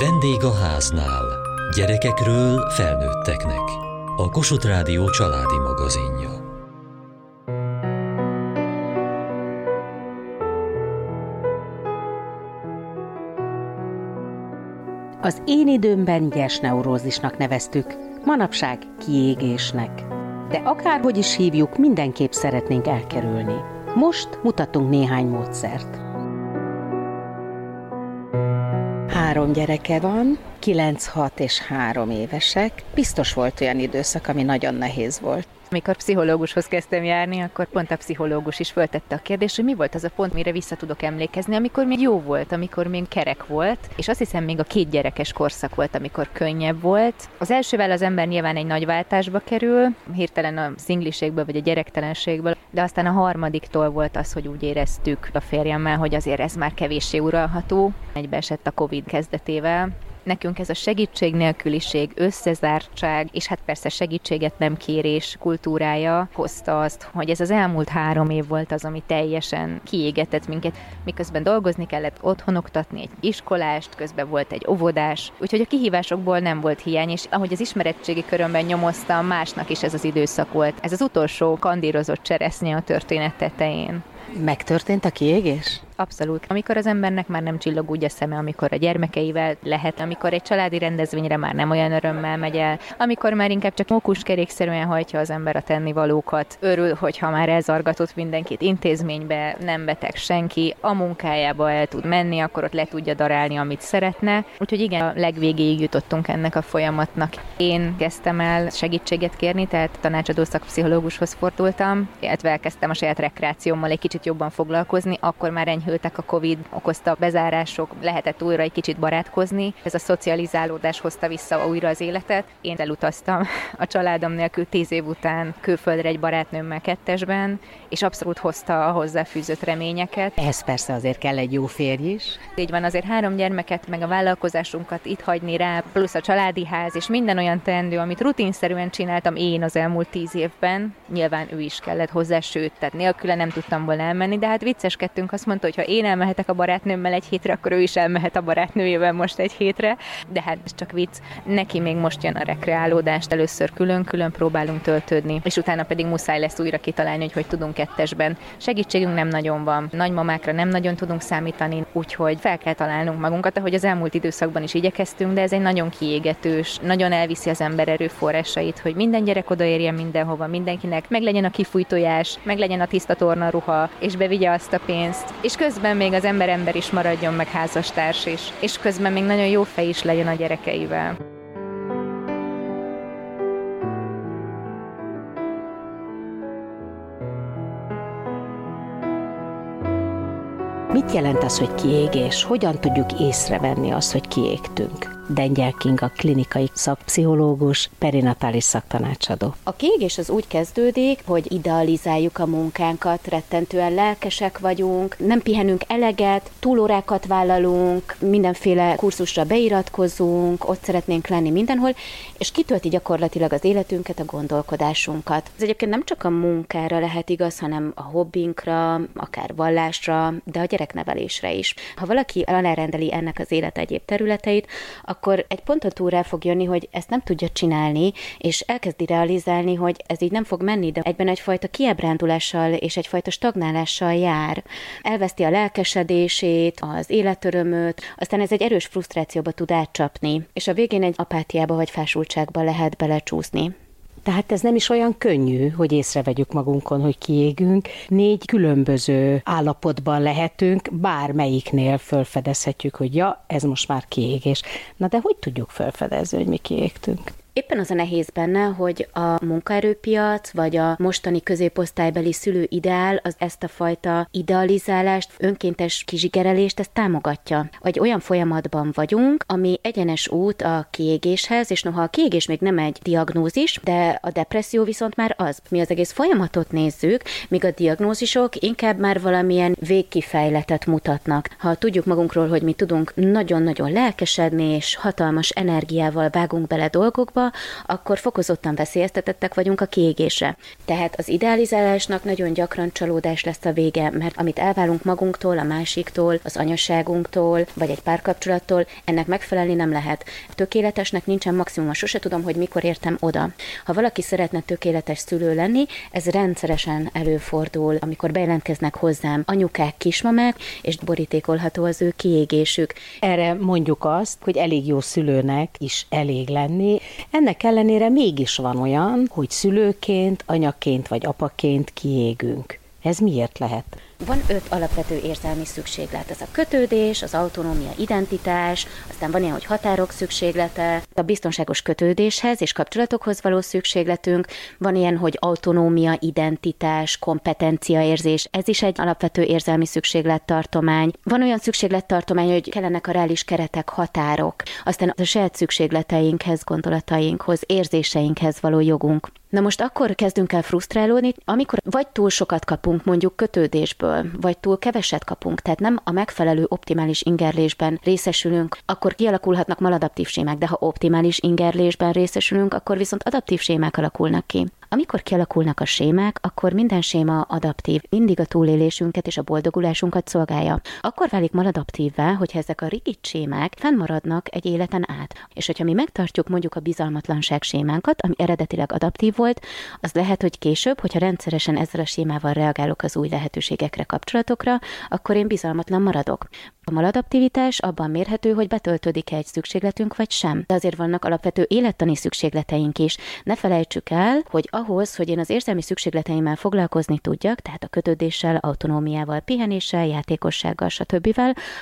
Vendég a háznál. Gyerekekről felnőtteknek. A Kossuth Rádió családi magazinja. Az én időmben nyers neurózisnak neveztük, manapság kiégésnek. De akárhogy is hívjuk, mindenképp szeretnénk elkerülni. Most mutatunk néhány módszert. Három gyereke van, 9, 6 és 3 évesek. Biztos volt olyan időszak, ami nagyon nehéz volt. Amikor pszichológushoz kezdtem járni, akkor pont a pszichológus is föltette a kérdést, hogy mi volt az a pont, mire vissza tudok emlékezni, amikor még jó volt, amikor még kerek volt, és azt hiszem még a két gyerekes korszak volt, amikor könnyebb volt. Az elsővel az ember nyilván egy nagy váltásba kerül, hirtelen a szingliségből vagy a gyerektelenségből, de aztán a harmadiktól volt az, hogy úgy éreztük a férjemmel, hogy azért ez már kevéssé uralható. Egybeesett a Covid kezdetével, Nekünk ez a segítség nélküliség, összezártság, és hát persze segítséget nem kérés kultúrája hozta azt, hogy ez az elmúlt három év volt az, ami teljesen kiégetett minket, miközben dolgozni kellett otthonoktatni egy iskolást, közben volt egy óvodás, úgyhogy a kihívásokból nem volt hiány, és ahogy az ismerettségi körömben nyomoztam, másnak is ez az időszak volt. Ez az utolsó kandírozott cseresznye a történet tetején. Megtörtént a kiégés? Abszolút. Amikor az embernek már nem csillog úgy a szeme, amikor a gyermekeivel lehet, amikor egy családi rendezvényre már nem olyan örömmel megy el, amikor már inkább csak mókuskerékszerűen hajtja az ember a tennivalókat, örül, hogyha már elzargatott mindenkit intézménybe, nem beteg senki, a munkájába el tud menni, akkor ott le tudja darálni, amit szeretne. Úgyhogy igen, a legvégéig jutottunk ennek a folyamatnak. Én kezdtem el segítséget kérni, tehát tanácsadó szakpszichológushoz fordultam, illetve elkezdtem a saját rekreációmmal egy kicsit jobban foglalkozni, akkor már enyhültek a Covid okozta bezárások, lehetett újra egy kicsit barátkozni. Ez a szocializálódás hozta vissza újra az életet. Én elutaztam a családom nélkül tíz év után külföldre egy barátnőmmel kettesben, és abszolút hozta a hozzáfűzött reményeket. Ez persze azért kell egy jó férj is. Így van, azért három gyermeket, meg a vállalkozásunkat itt hagyni rá, plusz a családi ház, és minden olyan teendő, amit rutinszerűen csináltam én az elmúlt tíz évben, nyilván ő is kellett hozzá, sőt, tehát nélküle nem tudtam volna elmenni, de hát vicceskedtünk, azt mondta, hogy ha én elmehetek a barátnőmmel egy hétre, akkor ő is elmehet a barátnőjével most egy hétre, de hát ez csak vicc. Neki még most jön a rekreálódást, először külön-külön próbálunk töltődni, és utána pedig muszáj lesz újra kitalálni, hogy hogy tudunk kettesben. Segítségünk nem nagyon van, nagymamákra nem nagyon tudunk számítani, úgyhogy fel kell találnunk magunkat, ahogy az elmúlt időszakban is igyekeztünk, de ez egy nagyon kiégetős, nagyon elviszi az ember erőforrásait, hogy minden gyerek odaérjen mindenhova, mindenkinek meg legyen a kifújtójás, meg legyen a tiszta tornaruha, és bevigye azt a pénzt, és közben még az ember ember is maradjon, meg házastárs is, és közben még nagyon jó fej is legyen a gyerekeivel. Mit jelent az, hogy kiégés? Hogyan tudjuk észrevenni azt, hogy kiégtünk? Dengyel a klinikai szakpszichológus, perinatális szaktanácsadó. A kiégés az úgy kezdődik, hogy idealizáljuk a munkánkat, rettentően lelkesek vagyunk, nem pihenünk eleget, túlórákat vállalunk, mindenféle kurzusra beiratkozunk, ott szeretnénk lenni mindenhol, és kitölti gyakorlatilag az életünket, a gondolkodásunkat. Ez egyébként nem csak a munkára lehet igaz, hanem a hobbinkra, akár vallásra, de a gyereknevelésre is. Ha valaki alárendeli ennek az élet egyéb területeit, akkor egy ponton túl rá fog jönni, hogy ezt nem tudja csinálni, és elkezdi realizálni, hogy ez így nem fog menni, de egyben egyfajta kiábrándulással és egyfajta stagnálással jár. Elveszti a lelkesedését, az életörömöt, aztán ez egy erős frusztrációba tud átcsapni, és a végén egy apátiába vagy fásultságba lehet belecsúszni. Tehát ez nem is olyan könnyű, hogy észrevegyük magunkon, hogy kiégünk. Négy különböző állapotban lehetünk, bármelyiknél felfedezhetjük, hogy ja, ez most már kiégés. Na de hogy tudjuk felfedezni, hogy mi kiégtünk? Éppen az a nehéz benne, hogy a munkaerőpiac vagy a mostani középosztálybeli szülő ideál az ezt a fajta idealizálást, önkéntes kizsigerelést, ezt támogatja. Vagy olyan folyamatban vagyunk, ami egyenes út a kiégéshez, és noha a kiégés még nem egy diagnózis, de a depresszió viszont már az. Mi az egész folyamatot nézzük, míg a diagnózisok inkább már valamilyen végkifejletet mutatnak. Ha tudjuk magunkról, hogy mi tudunk nagyon-nagyon lelkesedni, és hatalmas energiával vágunk bele dolgokba, akkor fokozottan veszélyeztetettek vagyunk a kiégésre. Tehát az idealizálásnak nagyon gyakran csalódás lesz a vége, mert amit elválunk magunktól, a másiktól, az anyaságunktól, vagy egy párkapcsolattól, ennek megfelelni nem lehet. Tökéletesnek nincsen maximum, sose tudom, hogy mikor értem oda. Ha valaki szeretne tökéletes szülő lenni, ez rendszeresen előfordul, amikor bejelentkeznek hozzám anyukák, kismamák, és borítékolható az ő kiégésük. Erre mondjuk azt, hogy elég jó szülőnek is elég lenni. Ennek ellenére mégis van olyan, hogy szülőként, anyaként vagy apaként kiégünk. Ez miért lehet? Van öt alapvető érzelmi szükséglet. Ez a kötődés, az autonómia, identitás, aztán van ilyen, hogy határok szükséglete, a biztonságos kötődéshez és kapcsolatokhoz való szükségletünk, van ilyen, hogy autonómia, identitás, kompetenciaérzés, ez is egy alapvető érzelmi szükséglettartomány. Van olyan szükséglettartomány, hogy kellenek a reális keretek, határok, aztán a saját szükségleteinkhez, gondolatainkhoz, érzéseinkhez való jogunk. Na most akkor kezdünk el frusztrálódni, amikor vagy túl sokat kapunk mondjuk kötődésből, vagy túl keveset kapunk, tehát nem a megfelelő optimális ingerlésben részesülünk, akkor kialakulhatnak maladaptív sémák, de ha optimális ingerlésben részesülünk, akkor viszont adaptív sémák alakulnak ki. Amikor kialakulnak a sémák, akkor minden séma adaptív, mindig a túlélésünket és a boldogulásunkat szolgálja. Akkor válik maladaptívvá, hogyha ezek a rigid sémák fennmaradnak egy életen át. És hogyha mi megtartjuk mondjuk a bizalmatlanság sémánkat, ami eredetileg adaptív volt, az lehet, hogy később, hogyha rendszeresen ezzel a sémával reagálok az új lehetőségekre, kapcsolatokra, akkor én bizalmatlan maradok. A maladaptivitás abban mérhető, hogy betöltődik-e egy szükségletünk vagy sem. De azért vannak alapvető élettani szükségleteink is. Ne felejtsük el, hogy ahhoz, hogy én az érzelmi szükségleteimmel foglalkozni tudjak, tehát a kötődéssel, autonómiával, pihenéssel, játékossággal, stb.,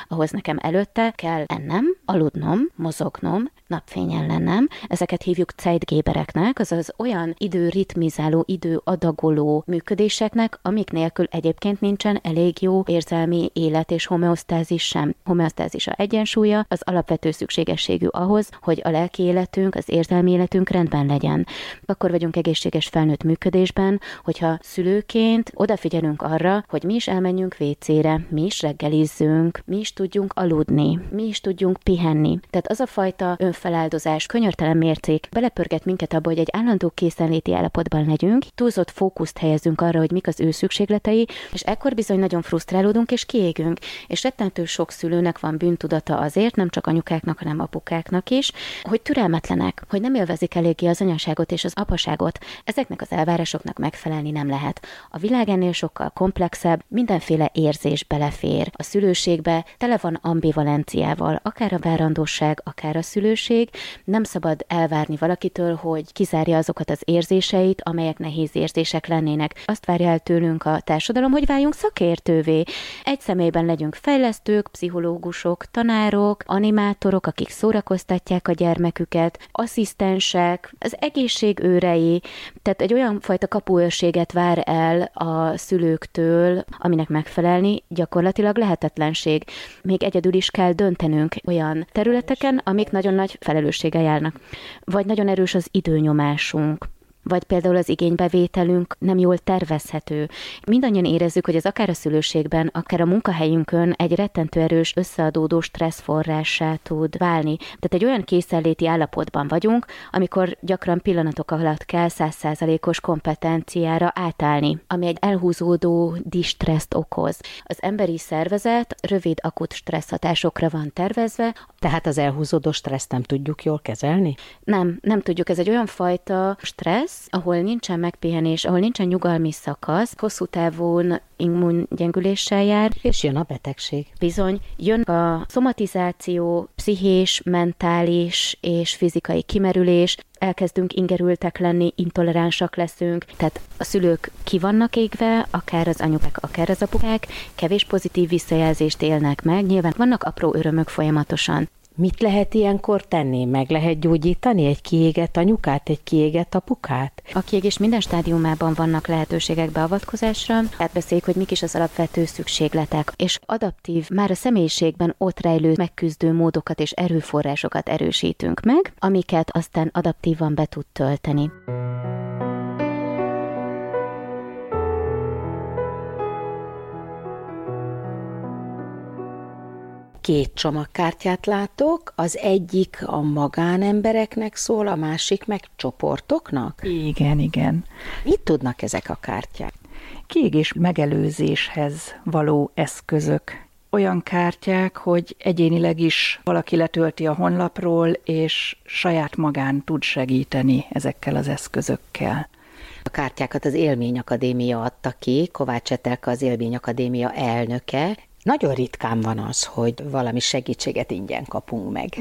ahhoz nekem előtte kell ennem, aludnom, mozognom, napfényen lennem. Ezeket hívjuk zeitgebereknek, azaz olyan időritmizáló, időadagoló működéseknek, amik nélkül egyébként nincsen elég jó érzelmi élet és homeosztázis sem. A egyensúlya, az alapvető szükségességű ahhoz, hogy a lelki életünk, az érzelmi életünk rendben legyen. Akkor vagyunk egészséges felnőtt működésben, hogyha szülőként odafigyelünk arra, hogy mi is elmenjünk vécére, mi is reggelizzünk, mi is tudjunk aludni, mi is tudjunk pihenni. Tehát az a fajta önfeláldozás, könyörtelen mércék belepörget minket abba, hogy egy állandó készenléti állapotban legyünk, túlzott fókuszt helyezünk arra, hogy mik az ő szükségletei, és ekkor bizony nagyon frusztrálódunk és kiégünk. És rettentő sok szülőnek van bűntudata azért, nem csak anyukáknak, hanem apukáknak is, hogy türelmetlenek, hogy nem élvezik eléggé az anyaságot és az apaságot. Ezeknek az elvárásoknak megfelelni nem lehet. A világ ennél sokkal komplexebb, mindenféle érzés belefér. A szülőségbe tele van ambivalenciával, akár a várandóság, akár a szülőség. Nem szabad elvárni valakitől, hogy kizárja azokat az érzéseit, amelyek nehéz érzések lennének. Azt várja el tőlünk a társadalom, hogy váljunk szakértővé. Egy személyben legyünk fejlesztők, pszichológusok, tanárok, animátorok, akik szórakoztatják a gyermeküket, asszisztensek, az egészségőrei, tehát egy olyan fajta kapuőrséget vár el a szülőktől, aminek megfelelni gyakorlatilag lehetetlenség. Még egyedül is kell döntenünk olyan területeken, amik nagyon nagy felelősséggel járnak. Vagy nagyon erős az időnyomásunk vagy például az igénybevételünk nem jól tervezhető. Mindannyian érezzük, hogy ez akár a szülőségben, akár a munkahelyünkön egy rettentő erős összeadódó stressz forrássá tud válni. Tehát egy olyan készenléti állapotban vagyunk, amikor gyakran pillanatok alatt kell százszázalékos kompetenciára átállni, ami egy elhúzódó distresszt okoz. Az emberi szervezet rövid akut stressz hatásokra van tervezve. Tehát az elhúzódó stresszt nem tudjuk jól kezelni? Nem, nem tudjuk. Ez egy olyan fajta stressz, ahol nincsen megpihenés, ahol nincsen nyugalmi szakasz, hosszú távon immungyengüléssel jár. És jön a betegség. Bizony, jön a szomatizáció, pszichés, mentális és fizikai kimerülés, elkezdünk ingerültek lenni, intoleránsak leszünk, tehát a szülők ki vannak égve, akár az anyukák, akár az apukák, kevés pozitív visszajelzést élnek meg, nyilván vannak apró örömök folyamatosan. Mit lehet ilyenkor tenni? Meg lehet gyógyítani egy kiégett anyukát, egy kiégett apukát? A kiégés minden stádiumában vannak lehetőségek beavatkozásra, tehát beszéljük, hogy mik is az alapvető szükségletek, és adaptív, már a személyiségben ott rejlő megküzdő módokat és erőforrásokat erősítünk meg, amiket aztán adaptívan be tud tölteni. Két csomagkártyát látok, az egyik a magánembereknek szól, a másik meg csoportoknak? Igen, igen. Mit tudnak ezek a kártyák? Kiégés megelőzéshez való eszközök olyan kártyák, hogy egyénileg is valaki letölti a honlapról, és saját magán tud segíteni ezekkel az eszközökkel. A kártyákat az Élményakadémia adta ki, Kovács Etelka az Élményakadémia elnöke, nagyon ritkán van az, hogy valami segítséget ingyen kapunk meg.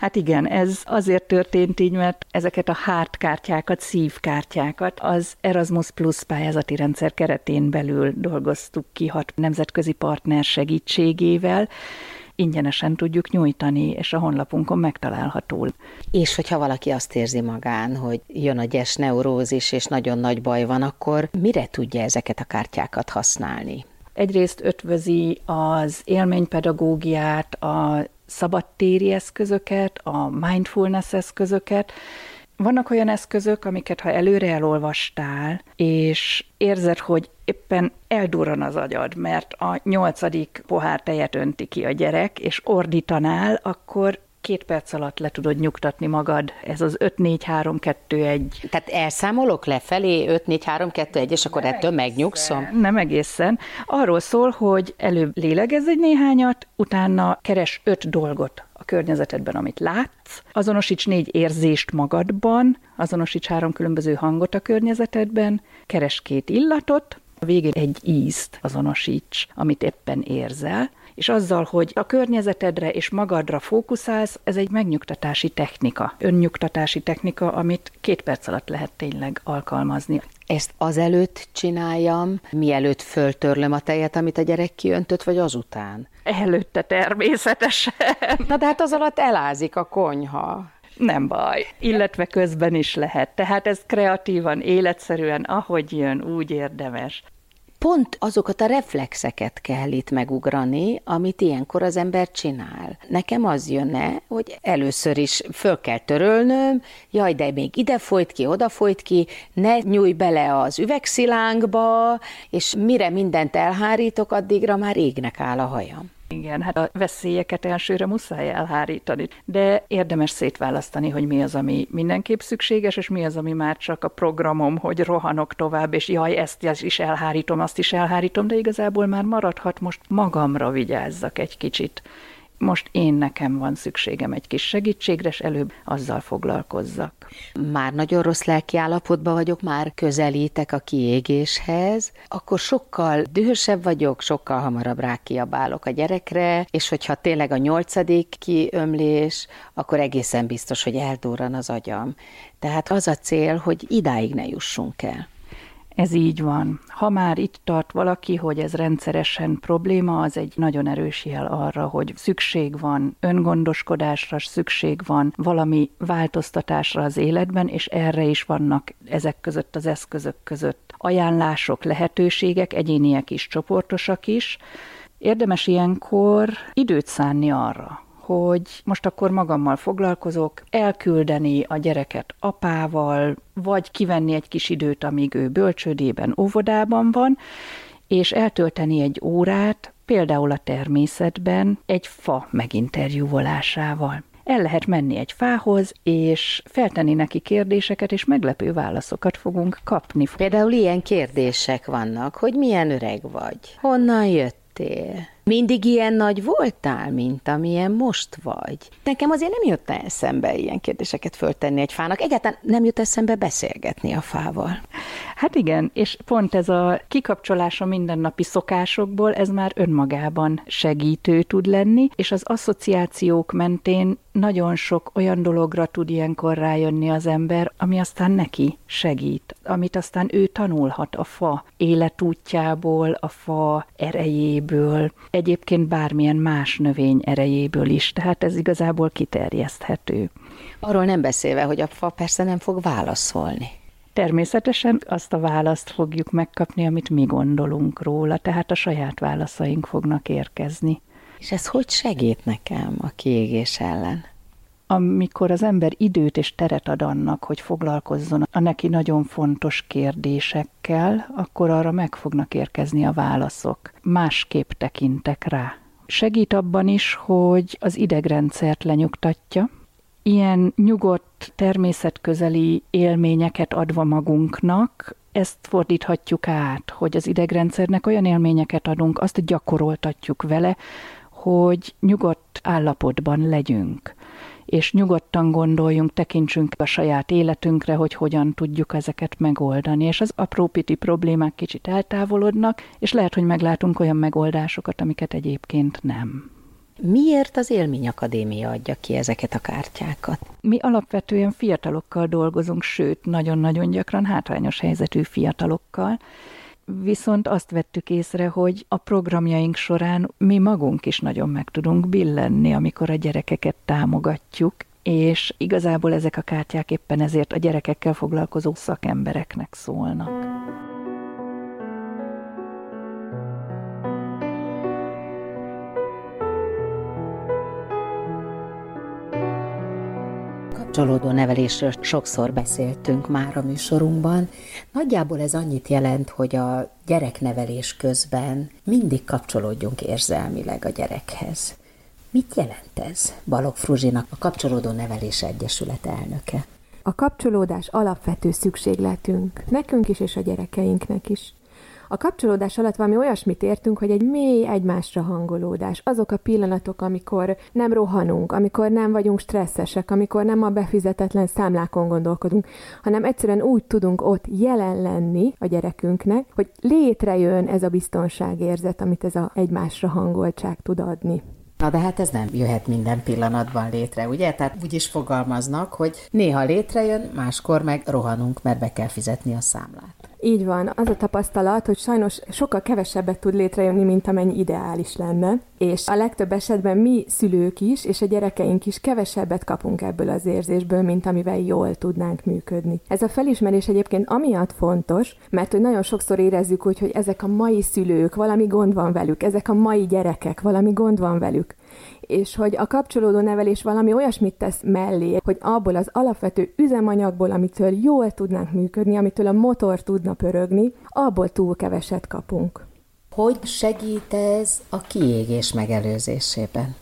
Hát igen, ez azért történt így, mert ezeket a hártkártyákat, szívkártyákat az Erasmus Plus pályázati rendszer keretén belül dolgoztuk ki hat nemzetközi partner segítségével, ingyenesen tudjuk nyújtani, és a honlapunkon megtalálható. És hogyha valaki azt érzi magán, hogy jön a gyes neurózis, és nagyon nagy baj van, akkor mire tudja ezeket a kártyákat használni? Egyrészt ötvözi az élménypedagógiát, a szabadtéri eszközöket, a mindfulness eszközöket, vannak olyan eszközök, amiket ha előre elolvastál, és érzed, hogy éppen eldurran az agyad, mert a nyolcadik pohár tejet önti ki a gyerek, és ordítanál, akkor két perc alatt le tudod nyugtatni magad. Ez az 5-4-3-2-1. Tehát elszámolok lefelé 5-4-3-2-1, és akkor nem ettől egészen. megnyugszom? Nem egészen. Arról szól, hogy előbb lélegezz egy néhányat, utána keres öt dolgot a környezetedben, amit látsz, azonosíts négy érzést magadban, azonosíts három különböző hangot a környezetedben, keres két illatot, a végén egy ízt azonosíts, amit éppen érzel, és azzal, hogy a környezetedre és magadra fókuszálsz, ez egy megnyugtatási technika, önnyugtatási technika, amit két perc alatt lehet tényleg alkalmazni. Ezt azelőtt csináljam, mielőtt föltörlöm a tejet, amit a gyerek kiöntött, vagy azután? Előtte természetesen. Na de hát az alatt elázik a konyha. Nem baj. Illetve közben is lehet. Tehát ez kreatívan, életszerűen, ahogy jön, úgy érdemes pont azokat a reflexeket kell itt megugrani, amit ilyenkor az ember csinál. Nekem az jönne, hogy először is föl kell törölnöm, jaj, de még ide folyt ki, oda folyt ki, ne nyújj bele az üvegszilánkba, és mire mindent elhárítok, addigra már égnek áll a hajam. Igen, hát a veszélyeket elsőre muszáj elhárítani, de érdemes szétválasztani, hogy mi az, ami mindenképp szükséges, és mi az, ami már csak a programom, hogy rohanok tovább, és jaj, ezt is elhárítom, azt is elhárítom, de igazából már maradhat, most magamra vigyázzak egy kicsit most én nekem van szükségem egy kis segítségre, és előbb azzal foglalkozzak. Már nagyon rossz lelki állapotban vagyok, már közelítek a kiégéshez, akkor sokkal dühösebb vagyok, sokkal hamarabb rákiabálok a gyerekre, és hogyha tényleg a nyolcadik kiömlés, akkor egészen biztos, hogy eldurran az agyam. Tehát az a cél, hogy idáig ne jussunk el. Ez így van. Ha már itt tart valaki, hogy ez rendszeresen probléma, az egy nagyon erős jel arra, hogy szükség van öngondoskodásra, szükség van valami változtatásra az életben, és erre is vannak ezek között az eszközök között ajánlások, lehetőségek, egyéniek is, csoportosak is. Érdemes ilyenkor időt szánni arra, hogy most akkor magammal foglalkozok, elküldeni a gyereket apával, vagy kivenni egy kis időt, amíg ő bölcsődében, óvodában van, és eltölteni egy órát, például a természetben, egy fa meginterjúvolásával. El lehet menni egy fához, és feltenni neki kérdéseket, és meglepő válaszokat fogunk kapni. Például ilyen kérdések vannak, hogy milyen öreg vagy, honnan jöttél, mindig ilyen nagy voltál, mint amilyen most vagy? Nekem azért nem jött eszembe ilyen kérdéseket föltenni egy fának. Egyáltalán nem jut eszembe beszélgetni a fával. Hát igen, és pont ez a kikapcsolás a mindennapi szokásokból, ez már önmagában segítő tud lenni, és az asszociációk mentén nagyon sok olyan dologra tud ilyenkor rájönni az ember, ami aztán neki segít, amit aztán ő tanulhat a fa életútjából, a fa erejéből, egyébként bármilyen más növény erejéből is, tehát ez igazából kiterjeszthető. Arról nem beszélve, hogy a fa persze nem fog válaszolni. Természetesen azt a választ fogjuk megkapni, amit mi gondolunk róla, tehát a saját válaszaink fognak érkezni. És ez hogy segít nekem a kiégés ellen? amikor az ember időt és teret ad annak, hogy foglalkozzon a neki nagyon fontos kérdésekkel, akkor arra meg fognak érkezni a válaszok. Másképp tekintek rá Segít abban is, hogy az idegrendszert lenyugtatja, ilyen nyugodt, természetközeli élményeket adva magunknak, ezt fordíthatjuk át, hogy az idegrendszernek olyan élményeket adunk, azt gyakoroltatjuk vele, hogy nyugodt állapotban legyünk és nyugodtan gondoljunk, tekintsünk a saját életünkre, hogy hogyan tudjuk ezeket megoldani. És az apró piti problémák kicsit eltávolodnak, és lehet, hogy meglátunk olyan megoldásokat, amiket egyébként nem. Miért az Élményakadémia adja ki ezeket a kártyákat? Mi alapvetően fiatalokkal dolgozunk, sőt, nagyon-nagyon gyakran hátrányos helyzetű fiatalokkal, viszont azt vettük észre, hogy a programjaink során mi magunk is nagyon meg tudunk billenni, amikor a gyerekeket támogatjuk, és igazából ezek a kártyák éppen ezért a gyerekekkel foglalkozó szakembereknek szólnak. Kapcsolódó nevelésről sokszor beszéltünk már a műsorunkban. Nagyjából ez annyit jelent, hogy a gyereknevelés közben mindig kapcsolódjunk érzelmileg a gyerekhez. Mit jelent ez? Balog Fruzsinak a Kapcsolódó Nevelés Egyesület elnöke. A kapcsolódás alapvető szükségletünk, nekünk is és a gyerekeinknek is. A kapcsolódás alatt valami olyasmit értünk, hogy egy mély egymásra hangolódás. Azok a pillanatok, amikor nem rohanunk, amikor nem vagyunk stresszesek, amikor nem a befizetetlen számlákon gondolkodunk, hanem egyszerűen úgy tudunk ott jelen lenni a gyerekünknek, hogy létrejön ez a biztonságérzet, amit ez a egymásra hangoltság tud adni. Na de hát ez nem jöhet minden pillanatban létre, ugye? Tehát úgy is fogalmaznak, hogy néha létrejön, máskor meg rohanunk, mert be kell fizetni a számlát. Így van. Az a tapasztalat, hogy sajnos sokkal kevesebbet tud létrejönni, mint amennyi ideális lenne, és a legtöbb esetben mi szülők is, és a gyerekeink is kevesebbet kapunk ebből az érzésből, mint amivel jól tudnánk működni. Ez a felismerés egyébként amiatt fontos, mert hogy nagyon sokszor érezzük úgy, hogy ezek a mai szülők, valami gond van velük, ezek a mai gyerekek, valami gond van velük és hogy a kapcsolódó nevelés valami olyasmit tesz mellé, hogy abból az alapvető üzemanyagból, amitől jól tudnánk működni, amitől a motor tudna pörögni, abból túl keveset kapunk. Hogy segít ez a kiégés megelőzésében?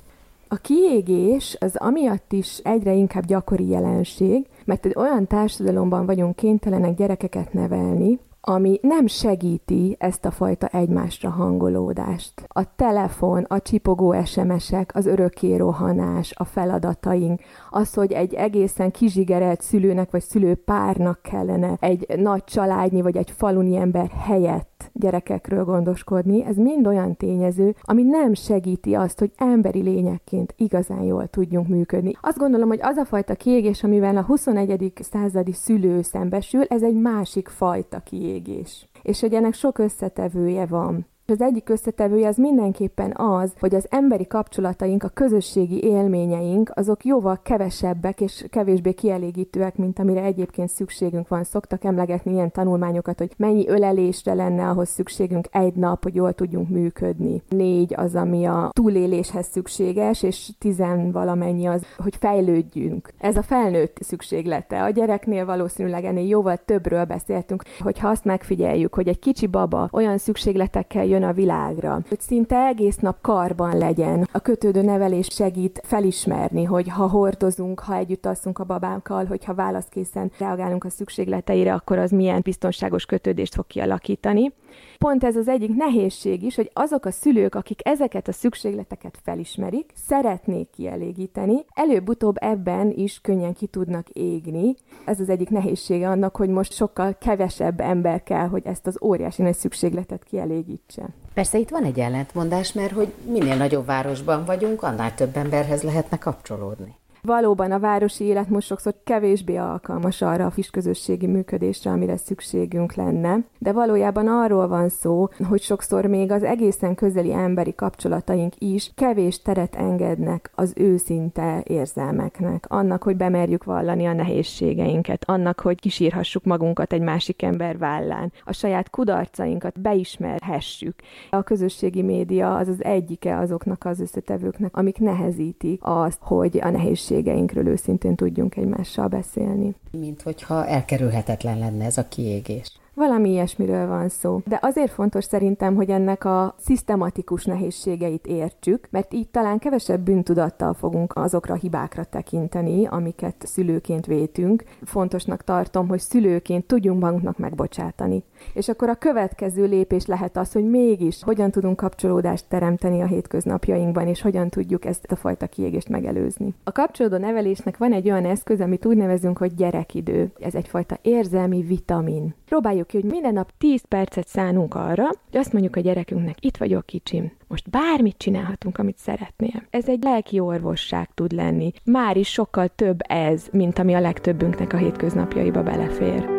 A kiégés az amiatt is egyre inkább gyakori jelenség, mert egy olyan társadalomban vagyunk kénytelenek gyerekeket nevelni, ami nem segíti ezt a fajta egymásra hangolódást. A telefon, a csipogó SMS-ek, az örökké rohanás, a feladataink, az, hogy egy egészen kizsigerelt szülőnek vagy szülőpárnak kellene egy nagy családnyi vagy egy faluni ember helyett gyerekekről gondoskodni, ez mind olyan tényező, ami nem segíti azt, hogy emberi lényekként igazán jól tudjunk működni. Azt gondolom, hogy az a fajta kiégés, amivel a 21. századi szülő szembesül, ez egy másik fajta kiégés. És hogy ennek sok összetevője van. Az egyik összetevője az mindenképpen az, hogy az emberi kapcsolataink, a közösségi élményeink, azok jóval kevesebbek és kevésbé kielégítőek, mint amire egyébként szükségünk van. Szoktak emlegetni ilyen tanulmányokat, hogy mennyi ölelésre lenne ahhoz szükségünk egy nap, hogy jól tudjunk működni. Négy az, ami a túléléshez szükséges, és tizen valamennyi az, hogy fejlődjünk. Ez a felnőtt szükséglete. A gyereknél valószínűleg ennél jóval többről beszéltünk, hogyha azt megfigyeljük, hogy egy kicsi baba olyan szükségletekkel jön jön a világra. Hogy szinte egész nap karban legyen. A kötődő nevelés segít felismerni, hogy ha hordozunk, ha együtt alszunk a babánkkal, hogyha válaszkészen reagálunk a szükségleteire, akkor az milyen biztonságos kötődést fog kialakítani. Pont ez az egyik nehézség is, hogy azok a szülők, akik ezeket a szükségleteket felismerik, szeretnék kielégíteni, előbb-utóbb ebben is könnyen ki tudnak égni. Ez az egyik nehézsége annak, hogy most sokkal kevesebb ember kell, hogy ezt az óriási nagy szükségletet kielégítse. Persze itt van egy ellentmondás, mert hogy minél nagyobb városban vagyunk, annál több emberhez lehetne kapcsolódni. Valóban a városi élet most sokszor kevésbé alkalmas arra a fisközösségi működésre, amire szükségünk lenne, de valójában arról van szó, hogy sokszor még az egészen közeli emberi kapcsolataink is kevés teret engednek az őszinte érzelmeknek, annak, hogy bemerjük vallani a nehézségeinket, annak, hogy kisírhassuk magunkat egy másik ember vállán, a saját kudarcainkat beismerhessük. A közösségi média az az egyike azoknak az összetevőknek, amik nehezítik azt, hogy a nehézség nehézségeinkről őszintén tudjunk egymással beszélni. Mint hogyha elkerülhetetlen lenne ez a kiégés. Valami ilyesmiről van szó. De azért fontos szerintem, hogy ennek a szisztematikus nehézségeit értsük, mert így talán kevesebb bűntudattal fogunk azokra a hibákra tekinteni, amiket szülőként vétünk. Fontosnak tartom, hogy szülőként tudjunk magunknak megbocsátani. És akkor a következő lépés lehet az, hogy mégis hogyan tudunk kapcsolódást teremteni a hétköznapjainkban, és hogyan tudjuk ezt a fajta kiégést megelőzni. A kapcsolódó nevelésnek van egy olyan eszköz, amit úgy nevezünk, hogy gyerekidő. Ez egyfajta érzelmi vitamin. Próbáljuk ki, hogy minden nap 10 percet szánunk arra, hogy azt mondjuk a gyerekünknek, itt vagyok kicsim, most bármit csinálhatunk, amit szeretnél. Ez egy lelki orvosság tud lenni. Már is sokkal több ez, mint ami a legtöbbünknek a hétköznapjaiba belefér.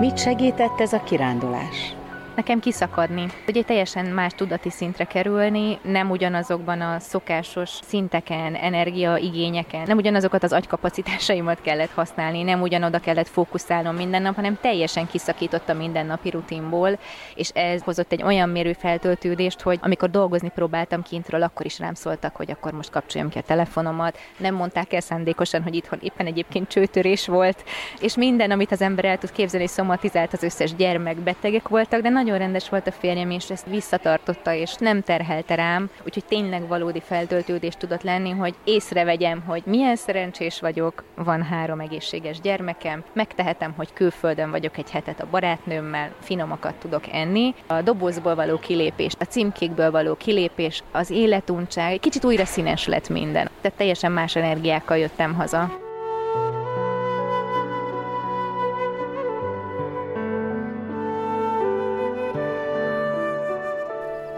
Mit segített ez a kirándulás? Nekem kiszakadni, egy teljesen más tudati szintre kerülni, nem ugyanazokban a szokásos szinteken, energiaigényeken, nem ugyanazokat az agykapacitásaimat kellett használni, nem ugyanoda kellett fókuszálnom minden nap, hanem teljesen kiszakított a mindennapi rutinból, és ez hozott egy olyan mérő feltöltődést, hogy amikor dolgozni próbáltam kintről, akkor is rám szóltak, hogy akkor most kapcsoljam ki a telefonomat. Nem mondták el szándékosan, hogy itthon éppen egyébként csőtörés volt, és minden, amit az ember el tud képzelni, szomatizált az összes gyermek, betegek voltak, de nagyon rendes volt a férjem, és ezt visszatartotta, és nem terhelte rám, úgyhogy tényleg valódi feltöltődés tudott lenni, hogy észrevegyem, hogy milyen szerencsés vagyok, van három egészséges gyermekem, megtehetem, hogy külföldön vagyok egy hetet a barátnőmmel, finomakat tudok enni. A dobozból való kilépés, a címkékből való kilépés, az életuntság, kicsit újra színes lett minden. Tehát teljesen más energiákkal jöttem haza.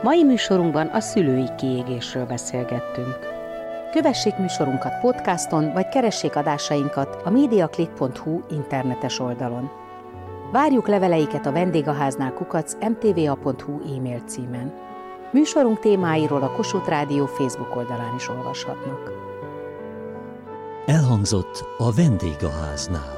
Mai műsorunkban a szülői kiégésről beszélgettünk. Kövessék műsorunkat podcaston, vagy keressék adásainkat a mediaclick.hu internetes oldalon. Várjuk leveleiket a vendégháznál kukac mtva.hu e-mail címen. Műsorunk témáiról a Kossuth Rádió Facebook oldalán is olvashatnak. Elhangzott a vendégháznál.